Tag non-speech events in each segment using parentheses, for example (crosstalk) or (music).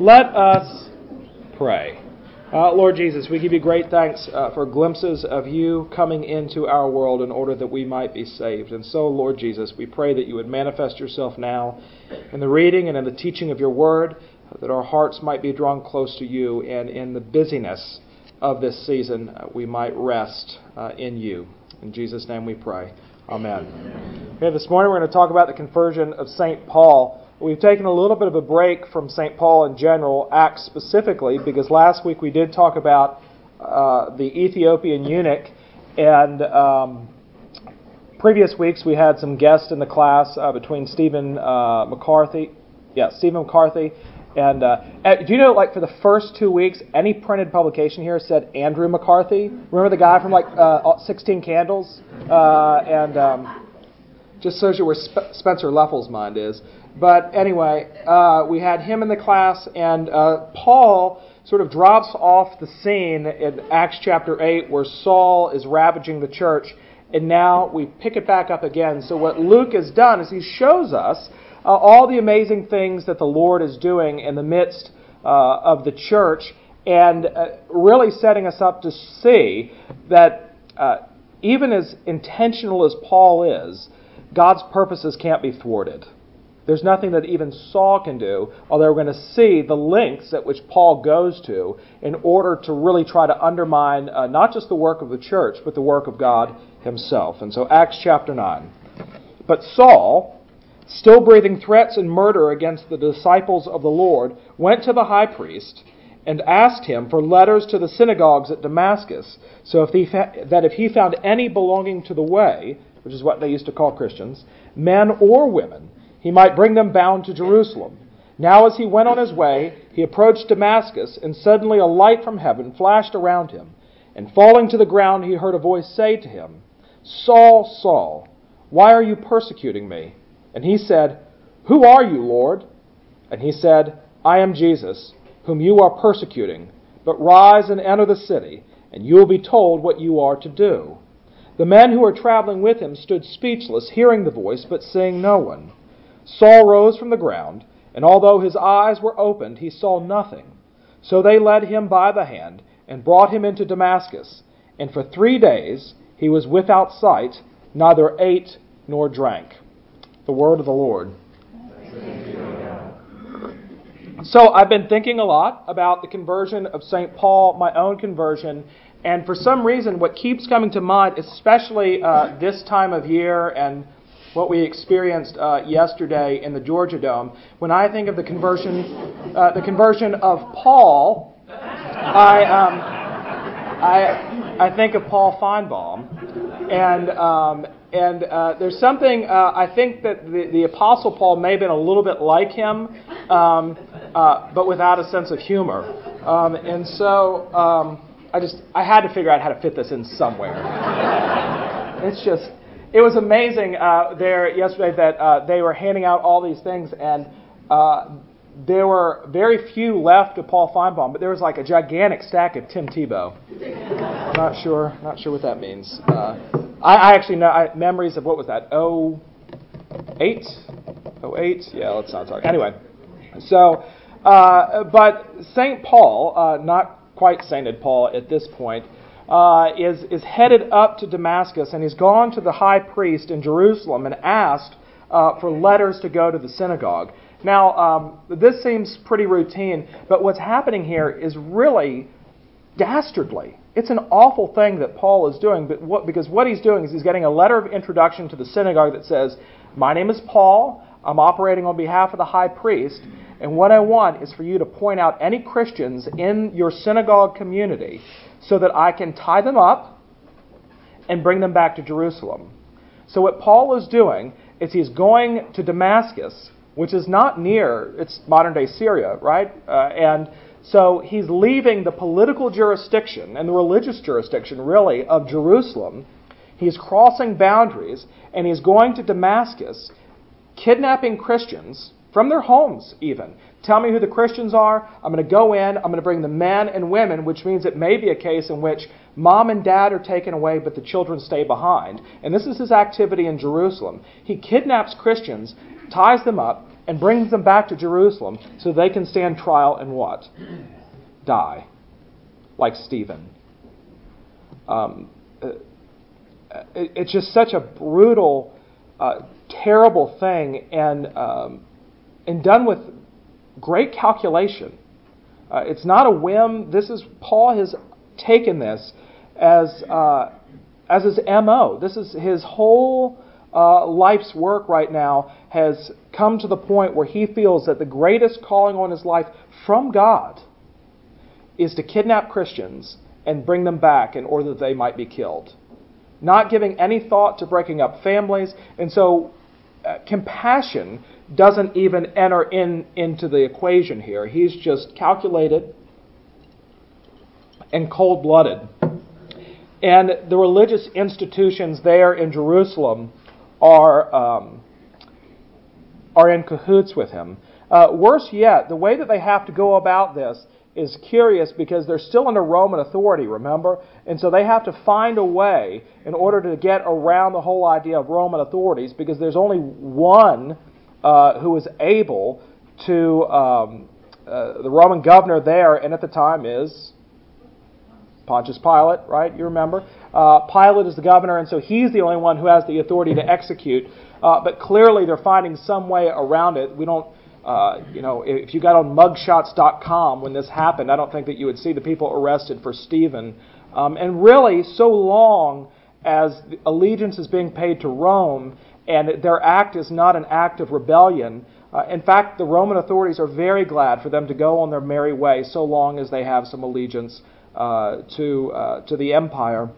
Let us pray. Uh, Lord Jesus, we give you great thanks uh, for glimpses of you coming into our world in order that we might be saved. And so, Lord Jesus, we pray that you would manifest yourself now in the reading and in the teaching of your word, that our hearts might be drawn close to you, and in the busyness of this season, uh, we might rest uh, in you. In Jesus' name we pray. Amen. Okay, this morning we're going to talk about the conversion of St. Paul. We've taken a little bit of a break from St. Paul in general, Acts specifically, because last week we did talk about uh, the Ethiopian eunuch, and um, previous weeks we had some guests in the class uh, between Stephen uh, McCarthy, yeah, Stephen McCarthy, and uh, do you know, like for the first two weeks, any printed publication here said Andrew McCarthy. Remember the guy from like uh, 16 Candles, uh, and um, just shows you where Sp- Spencer Leffel's mind is. But anyway, uh, we had him in the class, and uh, Paul sort of drops off the scene in Acts chapter 8 where Saul is ravaging the church, and now we pick it back up again. So, what Luke has done is he shows us uh, all the amazing things that the Lord is doing in the midst uh, of the church, and uh, really setting us up to see that uh, even as intentional as Paul is, God's purposes can't be thwarted. There's nothing that even Saul can do, although we're going to see the lengths at which Paul goes to in order to really try to undermine uh, not just the work of the church, but the work of God himself. And so, Acts chapter 9. But Saul, still breathing threats and murder against the disciples of the Lord, went to the high priest and asked him for letters to the synagogues at Damascus, so if he fa- that if he found any belonging to the way, which is what they used to call Christians, men or women, he might bring them bound to Jerusalem. Now, as he went on his way, he approached Damascus, and suddenly a light from heaven flashed around him. And falling to the ground, he heard a voice say to him, Saul, Saul, why are you persecuting me? And he said, Who are you, Lord? And he said, I am Jesus, whom you are persecuting. But rise and enter the city, and you will be told what you are to do. The men who were traveling with him stood speechless, hearing the voice, but seeing no one. Saul rose from the ground, and although his eyes were opened, he saw nothing. So they led him by the hand and brought him into Damascus. And for three days he was without sight, neither ate nor drank. The word of the Lord. So I've been thinking a lot about the conversion of St. Paul, my own conversion, and for some reason, what keeps coming to mind, especially uh, this time of year and what we experienced uh, yesterday in the Georgia Dome. When I think of the conversion, uh, the conversion of Paul, I, um, I, I think of Paul Finebaum, and um, and uh, there's something uh, I think that the, the Apostle Paul may have been a little bit like him, um, uh, but without a sense of humor, um, and so. Um, I just I had to figure out how to fit this in somewhere. it's just it was amazing uh, there yesterday that uh, they were handing out all these things, and uh, there were very few left of Paul Finebaum, but there was like a gigantic stack of Tim Tebow. not sure, not sure what that means. Uh, I, I, actually know I, memories of what was that? Oh, eight, oh eight. Yeah, let's not talk. Anyway, so uh, but Saint Paul, uh, not quite sainted Paul at this point uh, is, is headed up to Damascus, and he's gone to the high priest in Jerusalem and asked uh, for letters to go to the synagogue. Now, um, this seems pretty routine, but what's happening here is really dastardly. It's an awful thing that Paul is doing, but what, because what he's doing is he's getting a letter of introduction to the synagogue that says, My name is Paul. I'm operating on behalf of the high priest, and what I want is for you to point out any Christians in your synagogue community so that I can tie them up and bring them back to Jerusalem. So, what Paul is doing is he's going to Damascus, which is not near, it's modern day Syria, right? Uh, and so he's leaving the political jurisdiction and the religious jurisdiction, really, of Jerusalem. He's crossing boundaries and he's going to Damascus, kidnapping Christians from their homes, even. Tell me who the Christians are. I'm going to go in. I'm going to bring the men and women, which means it may be a case in which mom and dad are taken away, but the children stay behind. And this is his activity in Jerusalem. He kidnaps Christians, ties them up, and brings them back to Jerusalem so they can stand trial and what? Die. Like Stephen. Um, uh, it, it's just such a brutal, uh, terrible thing, and um, and done with great calculation. Uh, it's not a whim. This is Paul has taken this as uh, as his mo. This is his whole uh, life's work right now has come to the point where he feels that the greatest calling on his life from God is to kidnap Christians and bring them back in order that they might be killed. Not giving any thought to breaking up families. And so uh, compassion doesn't even enter in into the equation here. He's just calculated and cold blooded. And the religious institutions there in Jerusalem are, um, are in cahoots with him. Uh, worse yet, the way that they have to go about this is curious because they're still under Roman authority, remember? And so they have to find a way in order to get around the whole idea of Roman authorities because there's only one uh, who is able to, um, uh, the Roman governor there, and at the time is Pontius Pilate, right? You remember? Uh, Pilate is the governor, and so he's the only one who has the authority to execute. Uh, but clearly, they're finding some way around it. We don't, uh, you know, if you got on mugshots.com when this happened, I don't think that you would see the people arrested for Stephen. Um, and really, so long as allegiance is being paid to Rome and their act is not an act of rebellion, uh, in fact, the Roman authorities are very glad for them to go on their merry way so long as they have some allegiance uh, to, uh, to the empire.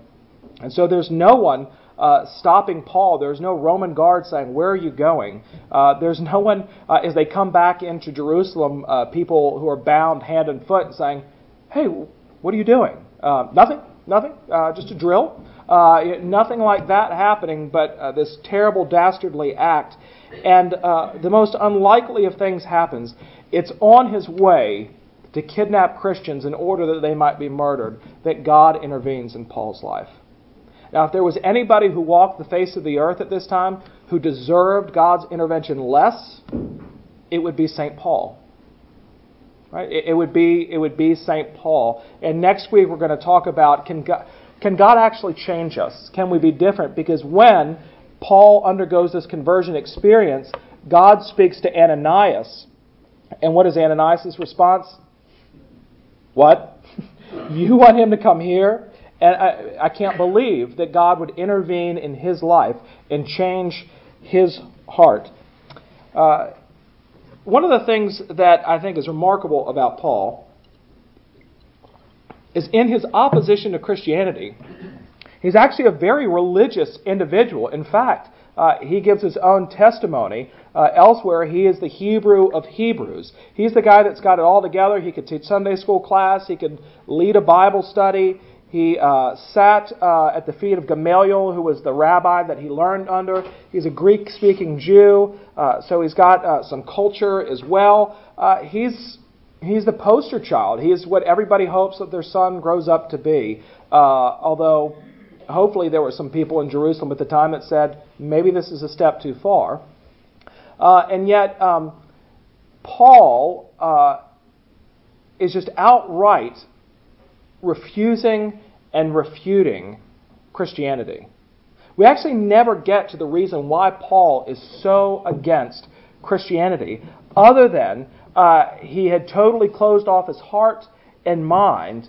And so there's no one uh, stopping Paul. There's no Roman guard saying, Where are you going? Uh, there's no one, uh, as they come back into Jerusalem, people who are bound hand and foot saying, Hey, what are you doing? Nothing, nothing, just a drill. Uh, nothing like that happening, but uh, this terrible, dastardly act. And uh, the most unlikely of things happens. It's on his way to kidnap Christians in order that they might be murdered that God intervenes in Paul's life. Now, if there was anybody who walked the face of the earth at this time who deserved God's intervention less, it would be St. Paul. Right? It, it would be it would be St. Paul. And next week we're going to talk about can God, can God actually change us? Can we be different? Because when Paul undergoes this conversion experience, God speaks to Ananias. And what is Ananias' response? What? (laughs) you want him to come here? And I, I can't believe that God would intervene in his life and change his heart. Uh, one of the things that I think is remarkable about Paul is in his opposition to Christianity, he's actually a very religious individual. In fact, uh, he gives his own testimony. Uh, elsewhere, he is the Hebrew of Hebrews. He's the guy that's got it all together. He could teach Sunday school class, he could lead a Bible study, he uh, sat uh, at the feet of Gamaliel, who was the rabbi that he learned under. He's a Greek speaking Jew, uh, so he's got uh, some culture as well. He's, he's the poster child. He is what everybody hopes that their son grows up to be. Uh, although, hopefully, there were some people in Jerusalem at the time that said, maybe this is a step too far. and yet, um, Paul is just outright refusing and refuting Christianity. We actually never get to the reason why Paul is so against Christianity, other than uh, he had totally closed off his heart and mind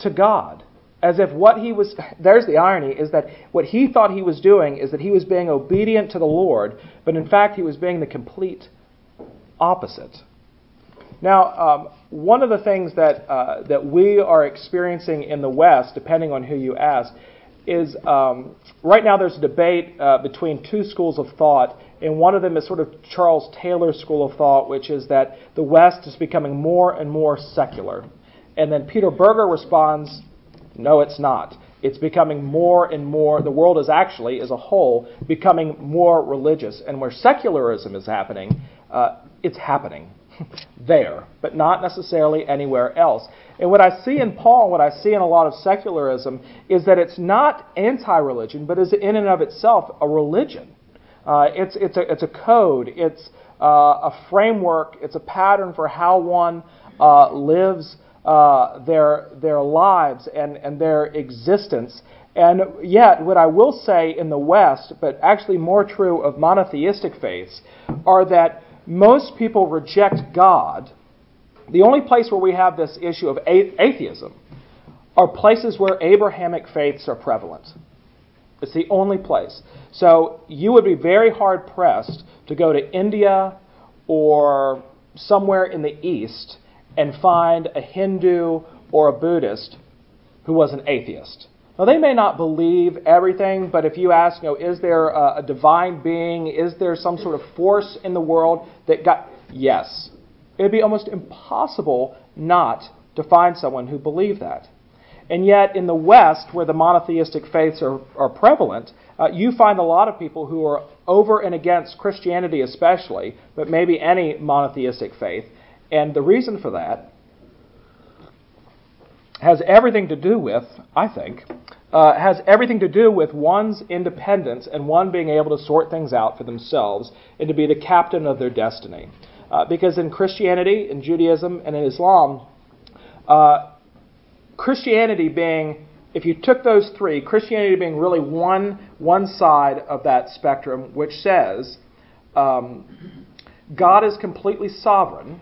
to God. As if what he was, there's the irony, is that what he thought he was doing is that he was being obedient to the Lord, but in fact he was being the complete opposite. Now, um, one of the things that, uh, that we are experiencing in the West, depending on who you ask, is um, right now there's a debate uh, between two schools of thought, and one of them is sort of Charles Taylor's school of thought, which is that the West is becoming more and more secular. And then Peter Berger responds, no, it's not. It's becoming more and more, the world is actually, as a whole, becoming more religious. And where secularism is happening, uh, it's happening there, but not necessarily anywhere else. And what I see in Paul, what I see in a lot of secularism, is that it's not anti religion, but is in and of itself a religion. Uh, it's, it's, a, it's a code, it's, uh, a framework, it's a pattern for how one uh, lives uh, their, their lives and, and their existence. And yet, what I will say in the West, but actually more true of monotheistic faiths, are that most people reject God. The only place where we have this issue of atheism are places where Abrahamic faiths are prevalent. It's the only place. So you would be very hard pressed to go to India or somewhere in the East and find a Hindu or a Buddhist who was an atheist. Now, they may not believe everything, but if you ask, you know, is there a, a divine being? Is there some sort of force in the world that got. Yes. It would be almost impossible not to find someone who believed that. And yet, in the West, where the monotheistic faiths are, are prevalent, uh, you find a lot of people who are over and against Christianity, especially, but maybe any monotheistic faith. And the reason for that has everything to do with, I think, uh, has everything to do with one's independence and one being able to sort things out for themselves and to be the captain of their destiny. Uh, because in Christianity, in Judaism, and in Islam, uh, Christianity being, if you took those three, Christianity being really one, one side of that spectrum, which says um, God is completely sovereign.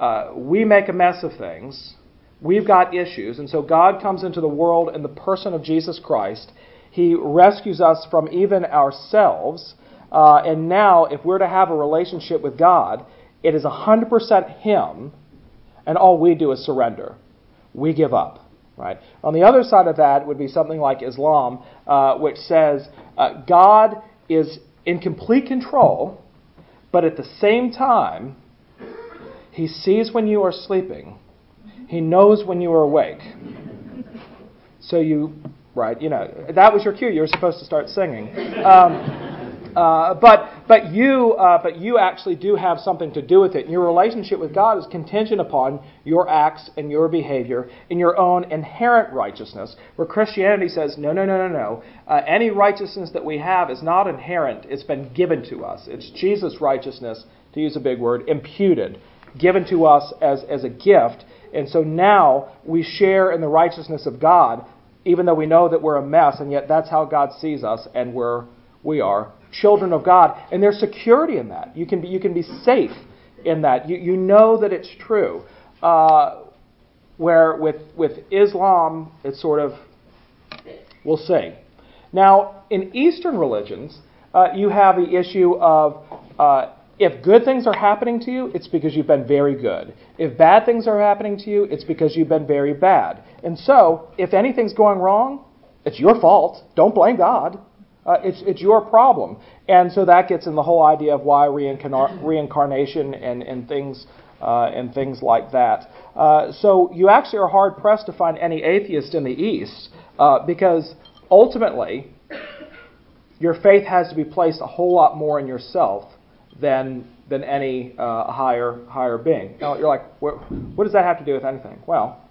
Uh, we make a mess of things. We've got issues. And so God comes into the world in the person of Jesus Christ. He rescues us from even ourselves. Uh, and now, if we're to have a relationship with God, it is 100% Him, and all we do is surrender we give up. Right? On the other side of that would be something like Islam, uh, which says uh, God is in complete control, but at the same time, He sees when you are sleeping, He knows when you are awake. So you, right? You know that was your cue. You were supposed to start singing. Um, uh, but but you uh, but you actually do have something to do with it. Your relationship with God is contingent upon your acts and your behavior and your own inherent righteousness. Where Christianity says no no no no no. Uh, any righteousness that we have is not inherent. It's been given to us. It's Jesus' righteousness, to use a big word, imputed, given to us as as a gift. And so now we share in the righteousness of God, even though we know that we're a mess, and yet that's how God sees us, and we're we are children of God. And there's security in that. You can be, you can be safe in that. You, you know that it's true. Uh, where with, with Islam, it's sort of, we'll see. Now, in Eastern religions, uh, you have the issue of uh, if good things are happening to you, it's because you've been very good. If bad things are happening to you, it's because you've been very bad. And so, if anything's going wrong, it's your fault. Don't blame God. Uh, it's, it's your problem. And so that gets in the whole idea of why reincarna- reincarnation and, and, things, uh, and things like that. Uh, so you actually are hard pressed to find any atheist in the East uh, because ultimately your faith has to be placed a whole lot more in yourself than, than any uh, higher, higher being. Now you're like, what, what does that have to do with anything? Well,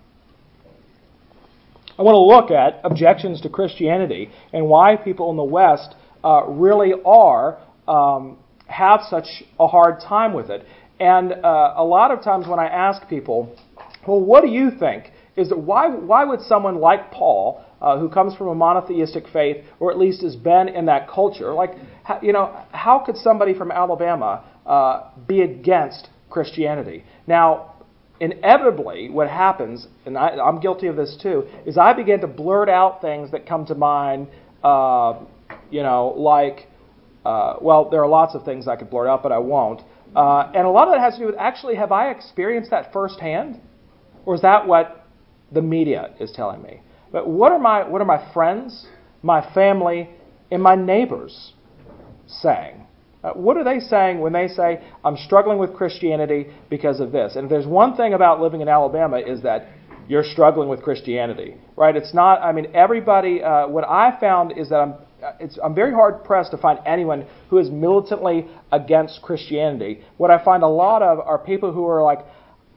I want to look at objections to Christianity and why people in the West uh, really are um, have such a hard time with it. And uh, a lot of times when I ask people, well, what do you think? Is that why, why would someone like Paul, uh, who comes from a monotheistic faith, or at least has been in that culture, like, you know, how could somebody from Alabama uh, be against Christianity? Now, inevitably, what happens, and I, am guilty of this too, is I begin to blurt out things that come to mind, uh, you know, like, uh, well, there are lots of things I could blurt out, but I won't. Uh, and a lot of that has to do with actually, have I experienced that firsthand? Or is that what the media is telling me? But what are my, what are my friends, my family, and my neighbors saying? Uh, what are they saying when they say, I'm struggling with Christianity because of this? And if there's one thing about living in Alabama is that you're struggling with Christianity, right? It's not, I mean, everybody, uh, what I found is that I'm, uh, it's, I'm very hard pressed to find anyone who is militantly against Christianity. What I find a lot of are people who are like,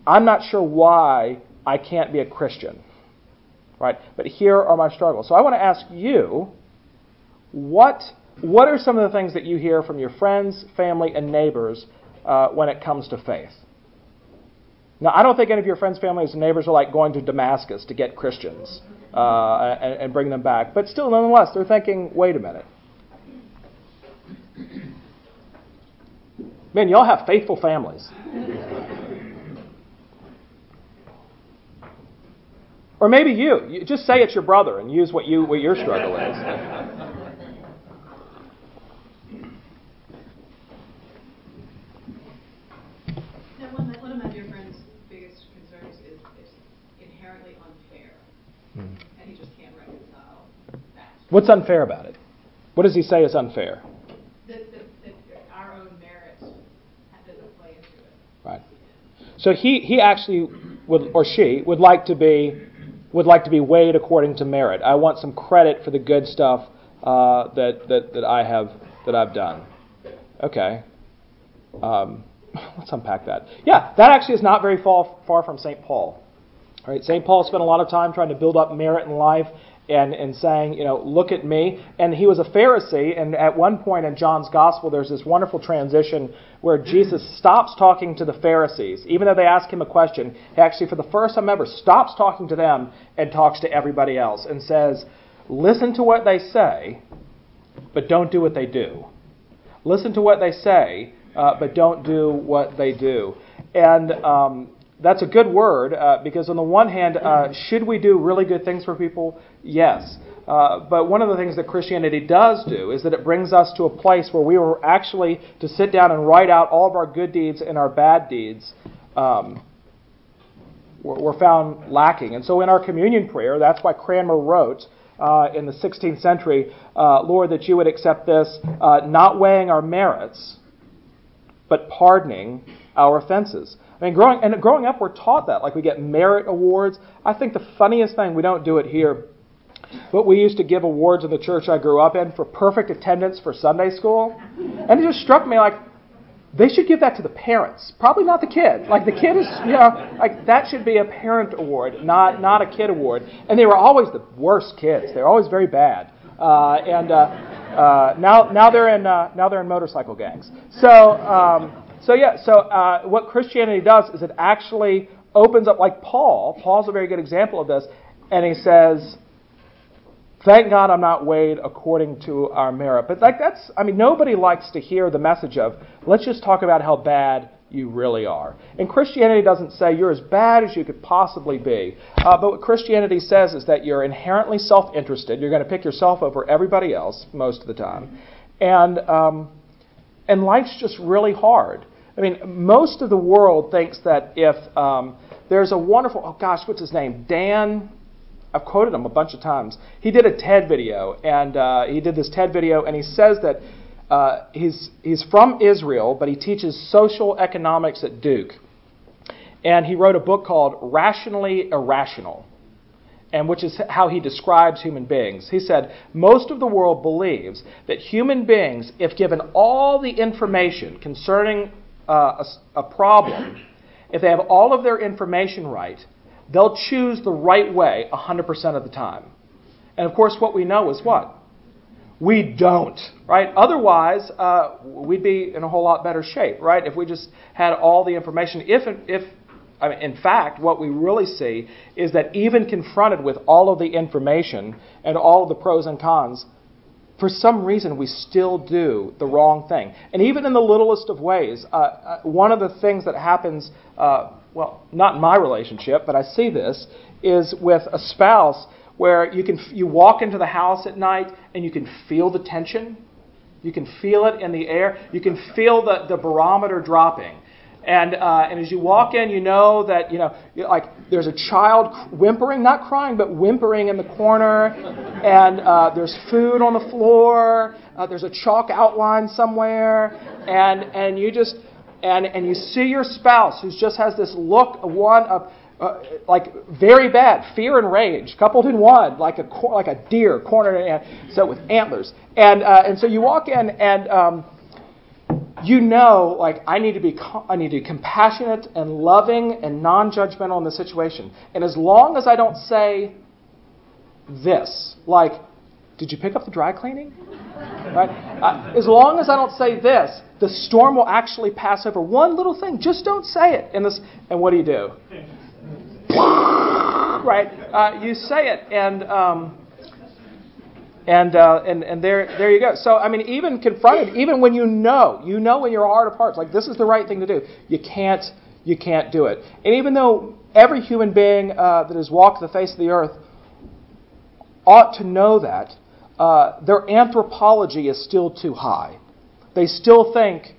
I'm not sure why I can't be a Christian, right? But here are my struggles. So I want to ask you, what what are some of the things that you hear from your friends, family, and neighbors uh, when it comes to faith? Now, I don't think any of your friends, families, and neighbors are like going to Damascus to get Christians uh, and, and bring them back. But still, nonetheless, they're thinking, wait a minute. Man, y'all have faithful families. Or maybe you. you. Just say it's your brother and use what you what your struggle is. Now, one, one of my dear friend's biggest concerns is it's inherently unfair, hmm. and he just can't reconcile that. What's unfair about it? What does he say is unfair? That, that, that our own merit doesn't play into it. Right. So he, he actually would, or she would like to be would like to be weighed according to merit. I want some credit for the good stuff uh, that, that, that I have that I've done. Okay. Um, (laughs) let's unpack that. Yeah, that actually is not very far, far from St. Paul. All right, St. Paul spent a lot of time trying to build up merit in life and, and saying, you know, look at me. And he was a Pharisee, and at one point in John's gospel, there's this wonderful transition where Jesus (clears throat) stops talking to the Pharisees. Even though they ask him a question, he actually, for the first time ever, stops talking to them and talks to everybody else and says, listen to what they say, but don't do what they do. Listen to what they say, uh, but don't do what they do. And um, that's a good word uh, because, on the one hand, uh, should we do really good things for people? Yes. Uh, but one of the things that Christianity does do is that it brings us to a place where we were actually to sit down and write out all of our good deeds and our bad deeds. Um, were found lacking. And so in our communion prayer, that's why Cranmer wrote uh, in the 16th century, uh, Lord, that you would accept this, uh, not weighing our merits, but pardoning our offenses. I mean, growing and growing up, we're taught that. Like we get merit awards. I think the funniest thing we don't do it here, but we used to give awards in the church I grew up in for perfect attendance for Sunday school, and it just struck me like they should give that to the parents, probably not the kid. Like the kid is, you know, like that should be a parent award, not not a kid award. And they were always the worst kids. They're always very bad. Uh, and uh, uh, now now they're in uh, now they're in motorcycle gangs. So. Um, so, yeah, so uh, what Christianity does is it actually opens up, like Paul. Paul's a very good example of this. And he says, Thank God I'm not weighed according to our merit. But, like, that's, I mean, nobody likes to hear the message of, let's just talk about how bad you really are. And Christianity doesn't say you're as bad as you could possibly be. Uh, but what Christianity says is that you're inherently self interested. You're going to pick yourself over everybody else most of the time. And, um, and life's just really hard. I mean, most of the world thinks that if um, there's a wonderful, oh gosh, what's his name? Dan. I've quoted him a bunch of times. He did a TED video, and uh, he did this TED video, and he says that uh, he's he's from Israel, but he teaches social economics at Duke, and he wrote a book called Rationally Irrational and which is how he describes human beings. He said, Most of the world believes that human beings, if given all the information concerning uh, a, a problem, if they have all of their information right, they'll choose the right way 100% of the time. And of course, what we know is what? We don't, right? Otherwise, uh, we'd be in a whole lot better shape, right? If we just had all the information. If, if I mean, in fact, what we really see is that even confronted with all of the information and all of the pros and cons, for some reason we still do the wrong thing. And even in the littlest of ways, uh, uh, one of the things that happens, uh, well, not in my relationship, but I see this, is with a spouse where you can you walk into the house at night and you can feel the tension. You can feel it in the air. You can feel the, the barometer dropping. And, uh, and as you walk in, you know that, you know, like there's a child whimpering, not crying, but whimpering in the corner. And uh, there's food on the floor. Uh, there's a chalk outline somewhere. And, and you just, and, and you see your spouse who just has this look, of one of, uh, like very bad fear and rage coupled in one, like a like a deer cornered in, so with antlers, and uh, and so you walk in and um, you know, like, I need to be, I need to be compassionate and loving and non-judgmental in the situation. And as long as I don't say this, like, Did you pick up the dry cleaning? Right? Uh, as long as I don't say this, the storm will actually pass over. One little thing, just don't say it. And, this, and what do you do? (laughs) right? Uh, you say it, and um, and uh, and and there there you go. So I mean, even confronted, even when you know, you know in your heart of hearts, like this is the right thing to do, you can't you can't do it. And even though every human being uh, that has walked the face of the earth ought to know that, uh, their anthropology is still too high. They still think,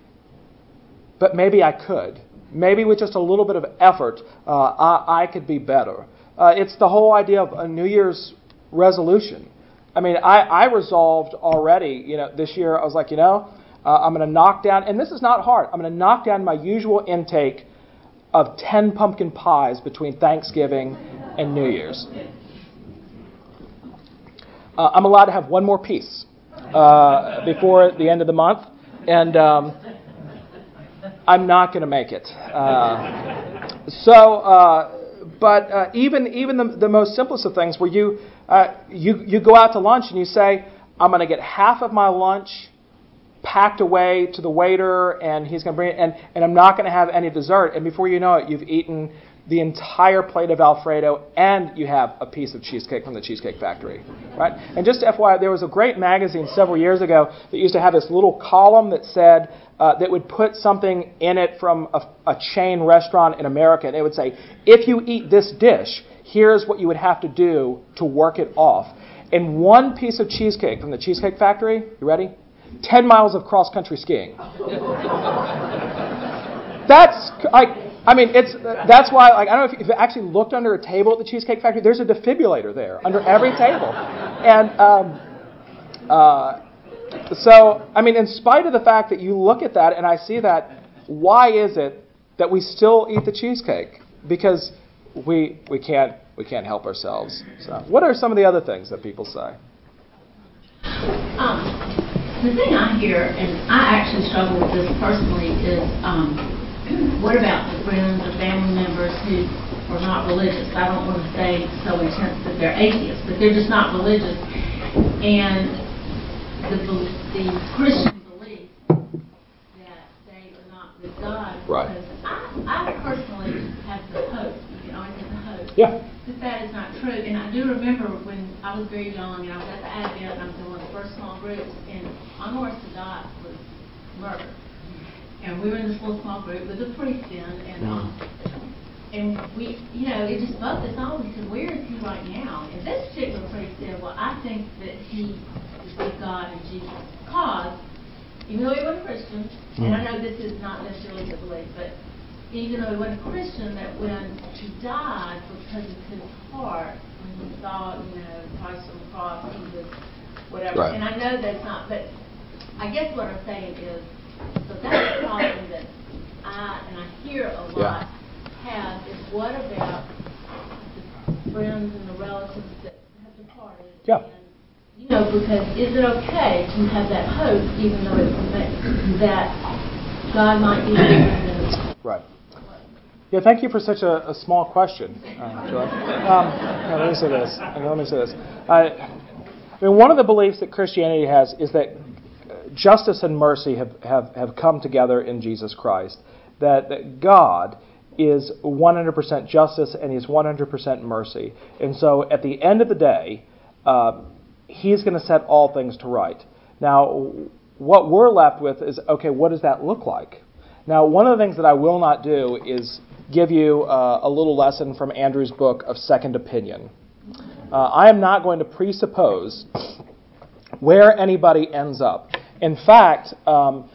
but maybe I could. Maybe with just a little bit of effort, uh, I, I, could be better. Uh, it's the whole idea of a New Year's resolution. I mean, I, I resolved already, you know, this year, I was like, you know, uh, I'm going to knock down, and this is not hard, I'm going to knock down my usual intake of 10 pumpkin pies between Thanksgiving and New Year's. Uh, I'm allowed to have one more piece uh, before the end of the month, and um, I'm not going to make it. Uh, so, uh, but uh, even even the, the most simplest of things, where you uh, you you go out to lunch and you say, "I'm going to get half of my lunch packed away to the waiter, and he's going to bring it, and and I'm not going to have any dessert," and before you know it, you've eaten the entire plate of Alfredo, and you have a piece of cheesecake from the Cheesecake Factory, right? And just FYI, there was a great magazine several years ago that used to have this little column that said uh, that would put something in it from a, a chain restaurant in America, and it would say, if you eat this dish, here's what you would have to do to work it off. And one piece of cheesecake from the Cheesecake Factory, you ready? 10 miles of cross country skiing. (laughs) That's like I mean, it's that's why. Like, I don't know if you've actually looked under a table at the Cheesecake Factory. There's a defibrillator there under every table, and um, uh, so I mean, in spite of the fact that you look at that and I see that, why is it that we still eat the cheesecake? Because we we can't we can't help ourselves. So, what are some of the other things that people say? Um, the thing I hear, and I actually struggle with this personally, is. Um, what about the friends or family members who are not religious? I don't want to say so intense that they're atheists, but they're just not religious. And the, the Christian belief that they are not with God. Right. Because I, I personally have the hope, you can always have the hope, yeah. that that is not true. And I do remember when I was very young and I was at the Advent and I was in one of the first small groups, and Anwar Sadat was murdered and we were in this little small group with a priest in, and um, and we, you know, it just bugged us all. We said, "Where is he right now?" And this particular priest said, "Well, I think that he is with God and Jesus, because even though he wasn't a Christian, mm. and I know this is not necessarily the belief, but even though he wasn't a Christian, that when he died because of his heart, when he saw, you know, Christ on the cross, he was whatever. Right. And I know that's not, but I guess what I'm saying is." So that's a problem that I, and I hear a lot, have, is what about the friends and the relatives that have departed? Yeah. And, you know, because is it okay to have that hope, even though it's that God might be Right. Yeah, thank you for such a, a small question, uh, Joy. Um, let me say this. Let me say this. I, I mean, one of the beliefs that Christianity has is that justice and mercy have, have, have come together in Jesus Christ. That, that God is 100% justice and He's 100% mercy. And so at the end of the day, uh, He's going to set all things to right. Now, what we're left with is okay, what does that look like? Now, one of the things that I will not do is give you uh, a little lesson from Andrew's book of Second Opinion. Uh, I am not going to presuppose where anybody ends up. In fact, um,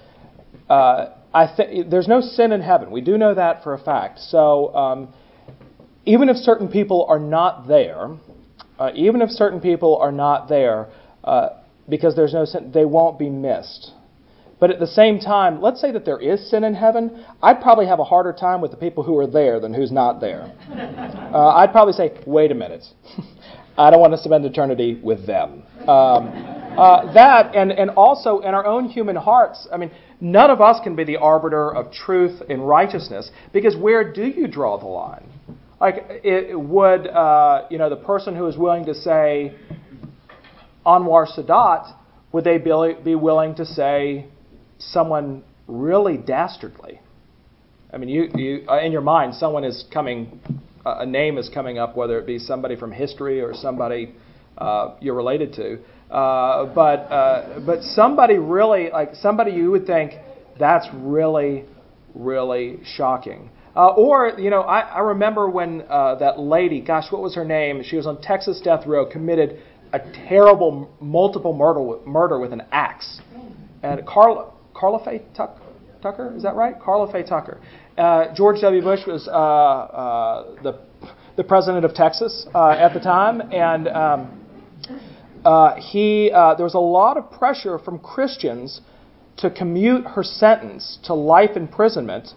uh, I th- there's no sin in heaven. We do know that for a fact. So um, even if certain people are not there, uh, even if certain people are not there uh, because there's no sin, they won't be missed. But at the same time, let's say that there is sin in heaven, I'd probably have a harder time with the people who are there than who's not there. (laughs) Uh, I'd probably say, wait a minute. (laughs) I don't want to spend eternity with them. Um, uh, that, and, and also in our own human hearts, I mean, none of us can be the arbiter of truth and righteousness because where do you draw the line? Like, it, would, uh, you know, the person who is willing to say, Anwar Sadat, would they be willing to say someone really dastardly? I mean, you, you in your mind, someone is coming, a name is coming up, whether it be somebody from history or somebody uh, you're related to. Uh, but uh, but somebody really like somebody you would think that's really really shocking. Uh, or you know, I, I remember when uh, that lady, gosh, what was her name? She was on Texas death row, committed a terrible multiple murder murder with an axe. And Karla Karla Faye Tuck, Tucker, is that right? Karla Faye Tucker. Uh, George W. Bush was the the president of Texas at the time, and um, uh, he, uh, there was a lot of pressure from Christians to commute her sentence to life imprisonment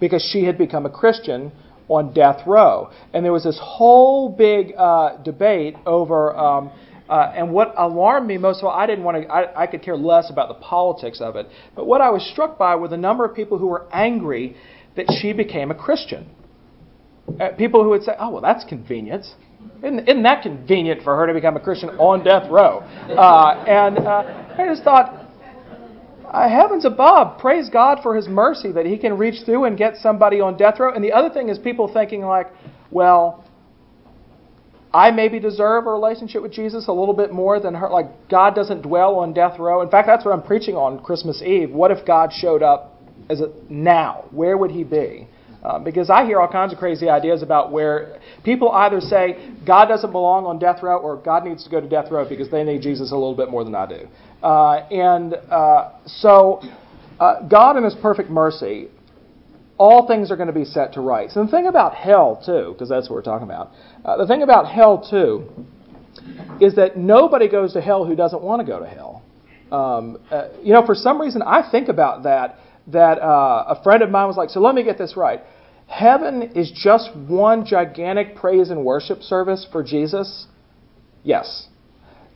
because she had become a Christian on death row. And there was this whole big uh, debate over. Um, uh, and what alarmed me most of all, I didn't want to, I, I could care less about the politics of it. But what I was struck by were the number of people who were angry that she became a Christian. Uh, people who would say, oh, well, that's convenient. Isn't, isn't that convenient for her to become a Christian on death row? Uh, and uh, I just thought, uh, heavens above, praise God for His mercy that He can reach through and get somebody on death row. And the other thing is people thinking like, well, I maybe deserve a relationship with Jesus a little bit more than her. Like God doesn't dwell on death row. In fact, that's what I'm preaching on Christmas Eve. What if God showed up as a now? Where would He be? Uh, because I hear all kinds of crazy ideas about where people either say God doesn't belong on death row or God needs to go to death row because they need Jesus a little bit more than I do. Uh, and uh, so, uh, God in His perfect mercy, all things are going to be set to rights. And the thing about hell, too, because that's what we're talking about, uh, the thing about hell, too, is that nobody goes to hell who doesn't want to go to hell. Um, you know, for some reason, I think about that that uh, a friend of mine was like, so let me get this right. Heaven is just one gigantic praise and worship service for Jesus? Yes.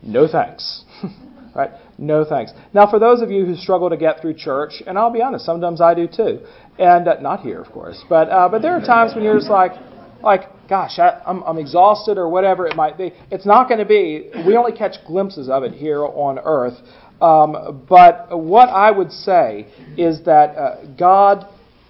No thanks. (laughs) right? No thanks. Now, for those of you who struggle to get through church, and I'll be honest, sometimes I do too, and uh, not here, of course, but uh, but there are times when you're just like, like, gosh, I, I'm, I'm exhausted or whatever it might be. It's not going to be. We only catch glimpses of it here on earth. Um, but what I would say is that uh, God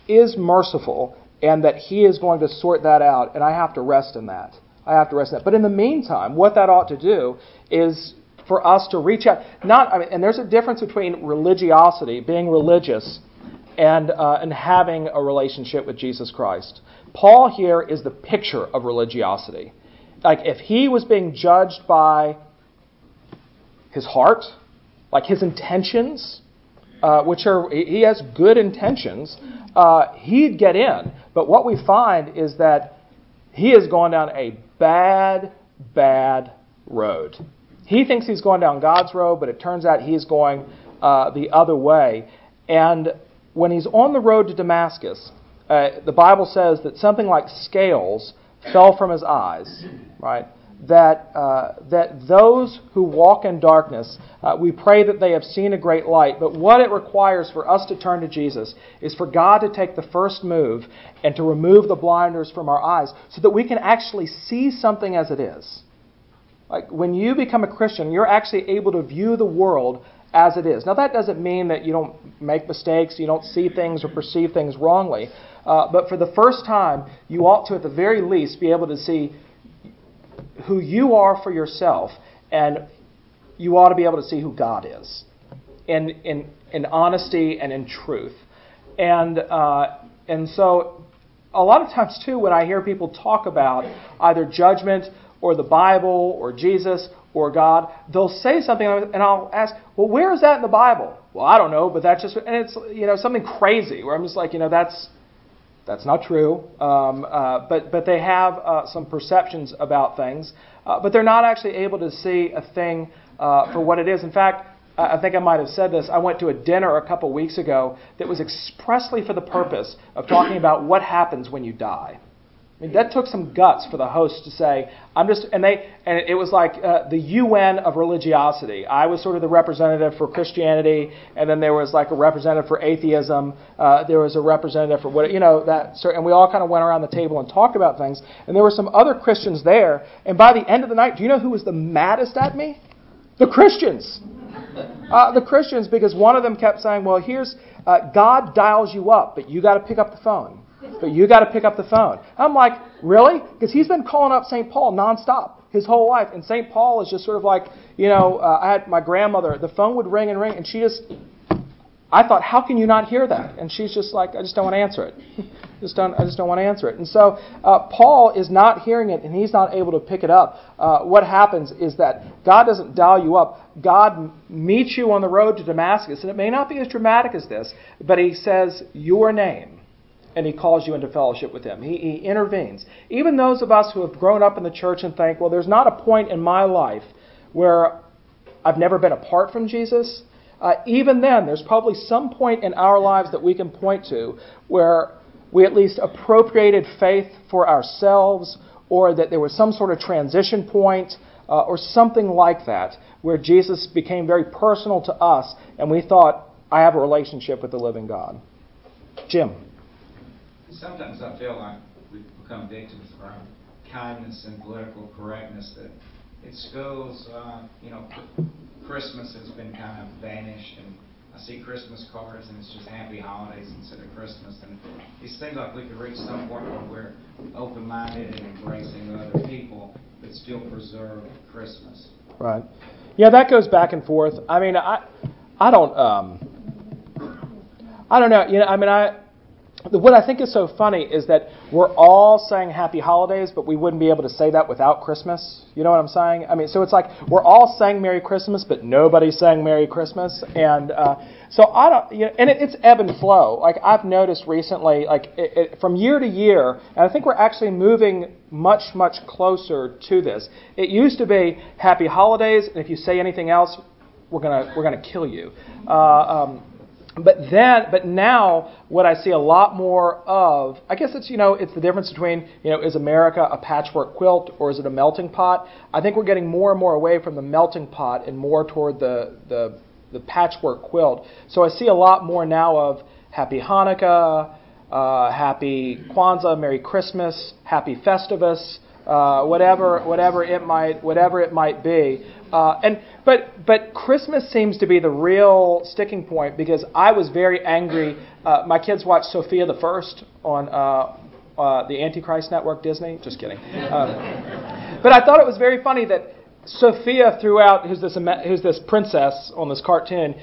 is merciful and that He is going to sort that out, and I have to rest in that. I have to rest in that. But in the meantime, what that ought to do is for us to reach out. Not, I mean, and there's a difference between religiosity, being religious, and uh, and having a relationship with Jesus Christ. Paul here is the picture of religiosity. Like if he was being judged by his heart, like his intentions, uh, which are, he has good intentions, uh, he'd get in. But what we find is that he has gone down a bad, bad road. He thinks he's going down God's road, but it turns out he's going uh, the other way. And when he's on the road to Damascus, uh, the Bible says that something like scales fell from his eyes, right? That, uh, that those who walk in darkness, uh, we pray that they have seen a great light. But what it requires for us to turn to Jesus is for God to take the first move and to remove the blinders from our eyes so that we can actually see something as it is. Like when you become a Christian, you're actually able to view the world as it is. Now, that doesn't mean that you don't make mistakes, you don't see things or perceive things wrongly. Uh, but for the first time, you ought to, at the very least, be able to see who you are for yourself, and you ought to be able to see who God is in, in, in honesty and in truth. And, uh, and so, a lot of times, too, when I hear people talk about either judgment or the Bible or Jesus or God, they'll say something, and I'll ask, well, where is that in the Bible? Well, I don't know, but that's just, and it's, you know, something crazy where I'm just like, you know, that's, that's not true. Um, uh, but, but they have uh, some perceptions about things. Uh, but they're not actually able to see a thing uh, for what it is. In fact, I think I might have said this. I went to a dinner a couple weeks ago that was expressly for the purpose of talking about what happens when you die. I mean, that took some guts for the host to say, "I'm just," and they, and it was like uh, the UN of religiosity. I was sort of the representative for Christianity, and then there was like a representative for atheism. Uh, there was a representative for what you know that, and we all kind of went around the table and talked about things. And there were some other Christians there, and by the end of the night, do you know who was the maddest at me? The Christians. (laughs) Uh, the Christians, because one of them kept saying, well, here's, uh, God dials you up, but you got to pick up the phone. But you got to pick up the phone. I'm like, really? Because he's been calling up St. Paul nonstop his whole life. And St. Paul is just sort of like, you know, uh, I had my grandmother, the phone would ring and ring, and she just, I thought, how can you not hear that? And she's just like, I just don't want to answer it. (laughs) just don't, I just don't want to answer it. And so uh, Paul is not hearing it, and he's not able to pick it up. Uh, what happens is that God doesn't dial you up. God meets you on the road to Damascus, and it may not be as dramatic as this, but he says your name and he calls you into fellowship with him. He, he, intervenes. Even those of us who have grown up in the church and think, well, there's not a point in my life where I've never been apart from Jesus. Uh, even then, there's probably some point in our lives that we can point to where we at least appropriated faith for ourselves, or that there was some sort of transition point, uh, or something like that, where Jesus became very personal to us, and we thought, I have a relationship with the living God. Jim sometimes I feel like we've become victims of our kindness and political correctness that at schools, uh, you know, Christmas has been kind of vanished and I see Christmas cards and it's just happy holidays instead of Christmas. And it seems like we could reach some point where we're open minded and embracing other people but still preserve Christmas. Right. Yeah, that goes back and forth. I mean, I I don't um I don't know. You know, I mean, I what I think is so funny is that we're all saying happy holidays, but we wouldn't be able to say that without Christmas. You know what I'm saying? I mean, so it's like we're all saying Merry Christmas, but nobody's saying Merry Christmas. And uh, so I don't, you know, and it, it's ebb and flow. Like I've noticed recently, like it, it, from year to year, and I think we're actually moving much, much closer to this. It used to be Happy Holidays, and if you say anything else, we're gonna we're gonna kill you. Uh, um, but then, but now, what I see a lot more of, I guess it's you know, it's the difference between you know, is America a patchwork quilt or is it a melting pot? I think we're getting more and more away from the melting pot and more toward the the, the patchwork quilt. So I see a lot more now of Happy Hanukkah, uh, Happy Kwanzaa, Merry Christmas, Happy Festivus, uh, whatever whatever it might whatever it might be. Uh, and but but Christmas seems to be the real sticking point because I was very angry. Uh, my kids watched Sofia the First on uh, uh, the Antichrist Network, Disney. Just kidding. Um, but I thought it was very funny that Sofia throughout, who's this who's this princess on this cartoon,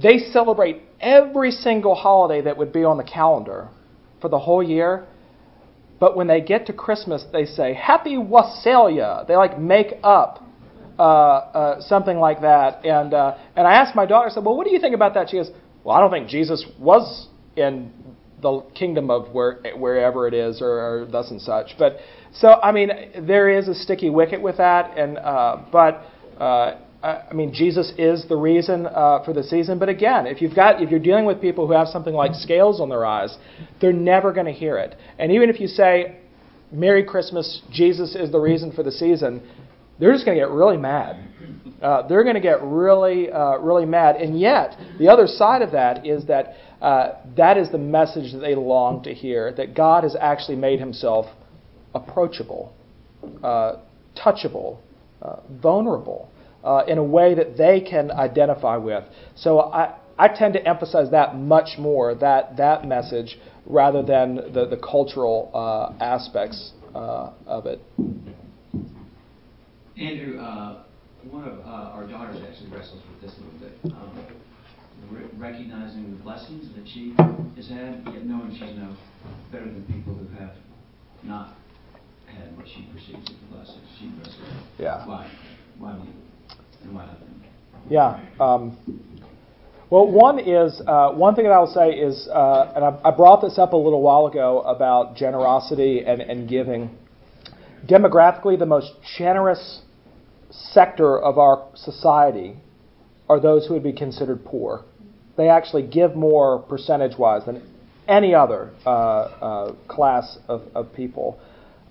they celebrate every single holiday that would be on the calendar for the whole year. But when they get to Christmas, they say Happy Wassailia. They like make up uh, uh, something like that. And uh, and I asked my daughter, I said, "Well, what do you think about that?" She goes, "Well, I don't think Jesus was in the kingdom of where wherever it is, or, or thus and such." But so I mean, there is a sticky wicket with that, and uh, but. Uh, I mean, Jesus is the reason uh, for the season. But again, if you've got if you're dealing with people who have something like scales on their eyes, they're never going to hear it. And even if you say, "Merry Christmas, Jesus is the reason for the season," they're just going to get really mad. Uh, they're going to get really, uh, really mad. And yet, the other side of that is that uh, that is the message that they long to hear that God has actually made himself approachable, uh, touchable, uh, vulnerable uh, in a way that they can identify with. So I, I tend to emphasize that much more, that, that message, rather than the, the cultural aspects of it. Andrew, uh, one of uh, our daughters actually wrestles with this a little bit. Um, re- recognizing the blessings that she has had, yet knowing she's no better than people who have not had what she perceives as blessings. She wrestles with yeah. why, why me, and why not them. Yeah. Um, well, one is uh, one thing that I will say is, uh, and I, I, brought this up a little while ago about generosity and, and giving. Demographically, the most generous sector of our society are those who would be considered poor. They actually give more percentage wise than any other uh, uh, class of, of people.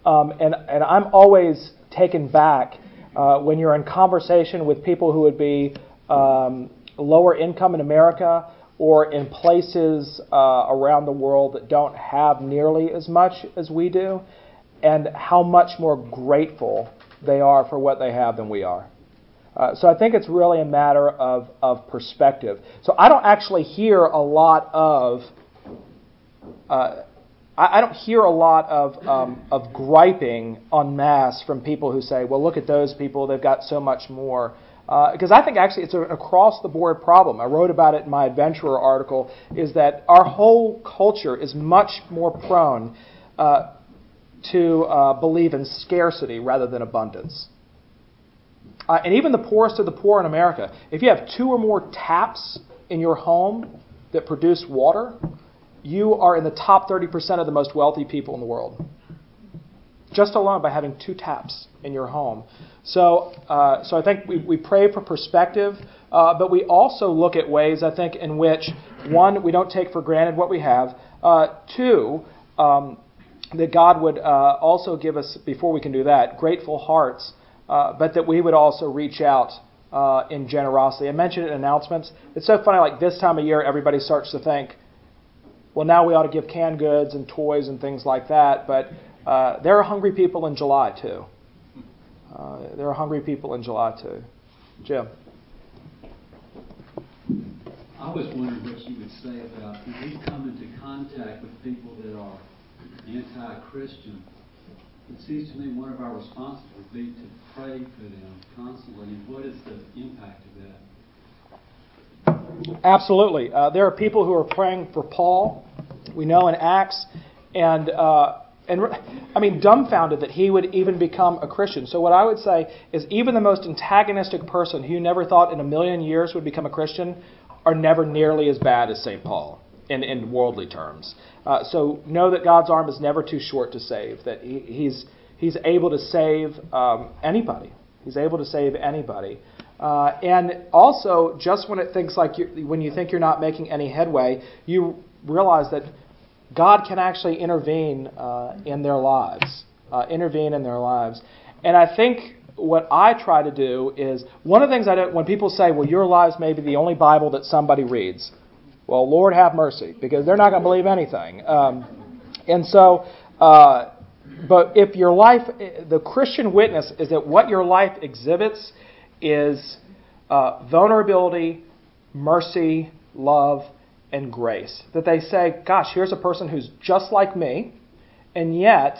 Um, and, and I'm always taken back uh, when you're in conversation with people who would be um, lower income in America or in places uh, around the world that don't have nearly as much as we do, and how much more grateful they are for what they have than we are. Uh, so I think it's really a matter of, of perspective. So I don't actually hear a lot of uh, I, I, don't hear a lot of um, of griping en masse from people who say, "Well, look at those people; they've got so much more." Because uh, I think actually it's an across the board problem. I wrote about it in my adventurer article. Is that our whole culture is much more prone uh, to uh, believe in scarcity rather than abundance. Uh, and even the poorest of the poor in America, if you have two or more taps in your home that produce water, you are in the top 30% of the most wealthy people in the world. Just alone by having two taps in your home. So, uh, so I think we, we pray for perspective, uh, but we also look at ways, I think, in which, one, we don't take for granted what we have. Uh, two, um, that God would uh, also give us, before we can do that, grateful hearts uh, but that we would also reach out uh, in generosity. I mentioned in announcements. It's so funny, like this time of year, everybody starts to think, well, now we ought to give canned goods and toys and things like that. But uh, there are hungry people in July, too. Uh, there are hungry people in July, too. Jim. I was wondering what you would say about when we come into contact with people that are anti Christian it seems to me one of our responses would be to pray for them constantly. And what is the impact of that? Absolutely. Uh, there are people who are praying for Paul. We know in Acts, and uh, and I mean dumbfounded that he would even become a Christian. So what I would say is even the most antagonistic person who you never thought in a million years would become a Christian are never nearly as bad as St. Paul in, in worldly terms. Uh, so know that God's arm is never too short to save. That he, he's he's able to save um, anybody. He's able to save anybody. Uh, and also, just when it thinks like you, when you think you're not making any headway, you realize that God can actually intervene uh, in their lives. Uh, intervene in their lives. And I think what I try to do is one of the things I do when people say, "Well, your lives may be the only Bible that somebody reads." Well, Lord have mercy, because they're not going to believe anything. Um, and so, uh, but if your life, the Christian witness is that what your life exhibits is uh, vulnerability, mercy, love, and grace. That they say, gosh, here's a person who's just like me, and yet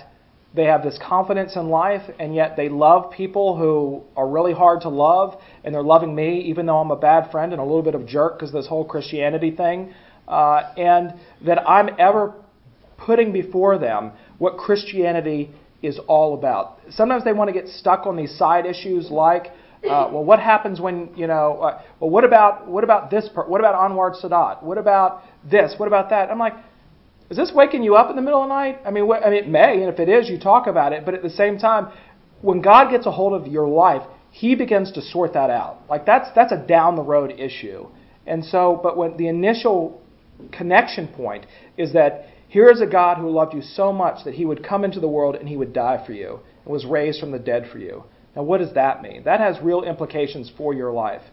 they have this confidence in life, and yet they love people who are really hard to love, and they're loving me, even though I'm a bad friend and a little bit of jerk because this whole Christianity thing. Uh, and that I'm ever putting before them what Christianity is all about. Sometimes they want to get stuck on these side issues like, uh, well, what happens when you know? Uh, well, what about what about this? part? what about Anwar Sadat? What about this? What about that? I'm like, is this waking you up in the middle of the night? I mean, what, I mean, it may, and if it is, you talk about it. But at the same time, when God gets a hold of your life, He begins to sort that out. Like that's that's a down the road issue. And so, but when the initial connection point is that here is a God who loved you so much that He would come into the world and He would die for you and was raised from the dead for you. Now, what does that mean? That has real implications for your life.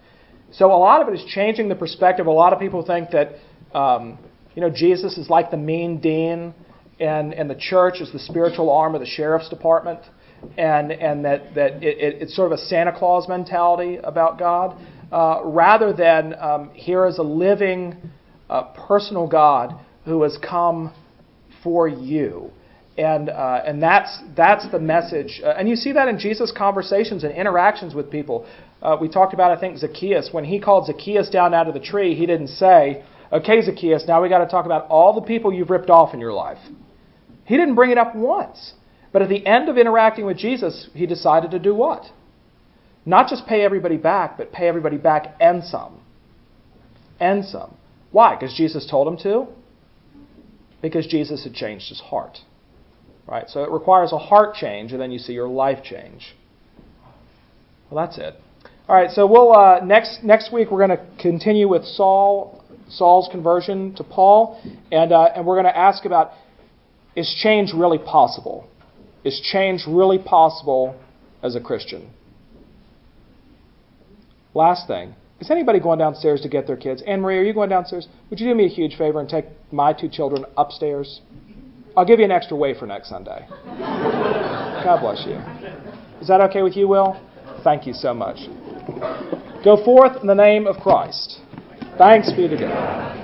So, a lot of it is changing the perspective. A lot of people think that. Um, you know, Jesus is like the mean dean, and, and the church is the spiritual arm of the sheriff's department, and, and that, that it, it's sort of a Santa Claus mentality about God, uh, rather than um, here is a living, uh, personal God who has come for you. And, uh, and that's, that's the message. Uh, and you see that in Jesus' conversations and interactions with people. Uh, we talked about, I think, Zacchaeus. When he called Zacchaeus down out of the tree, he didn't say, Okay, Zacchaeus, now we got to talk about all the people you've ripped off in your life. He didn't bring it up once. But at the end of interacting with Jesus, he decided to do what? Not just pay everybody back, but pay everybody back and some. And some. Why? Because Jesus told him to? Because Jesus had changed his heart. Right? So it requires a heart change, and then you see your life change. Well, that's it. All right, so we'll uh, next next week we're going to continue with Saul Saul's conversion to Paul, and, uh, and we're going to ask about is change really possible? Is change really possible as a Christian? Last thing. Is anybody going downstairs to get their kids? Anne Marie, are you going downstairs? Would you do me a huge favor and take my two children upstairs? I'll give you an extra wafer next Sunday. God bless you. Is that okay with you, Will? Thank you so much. Go forth in the name of Christ. Thanks be to God.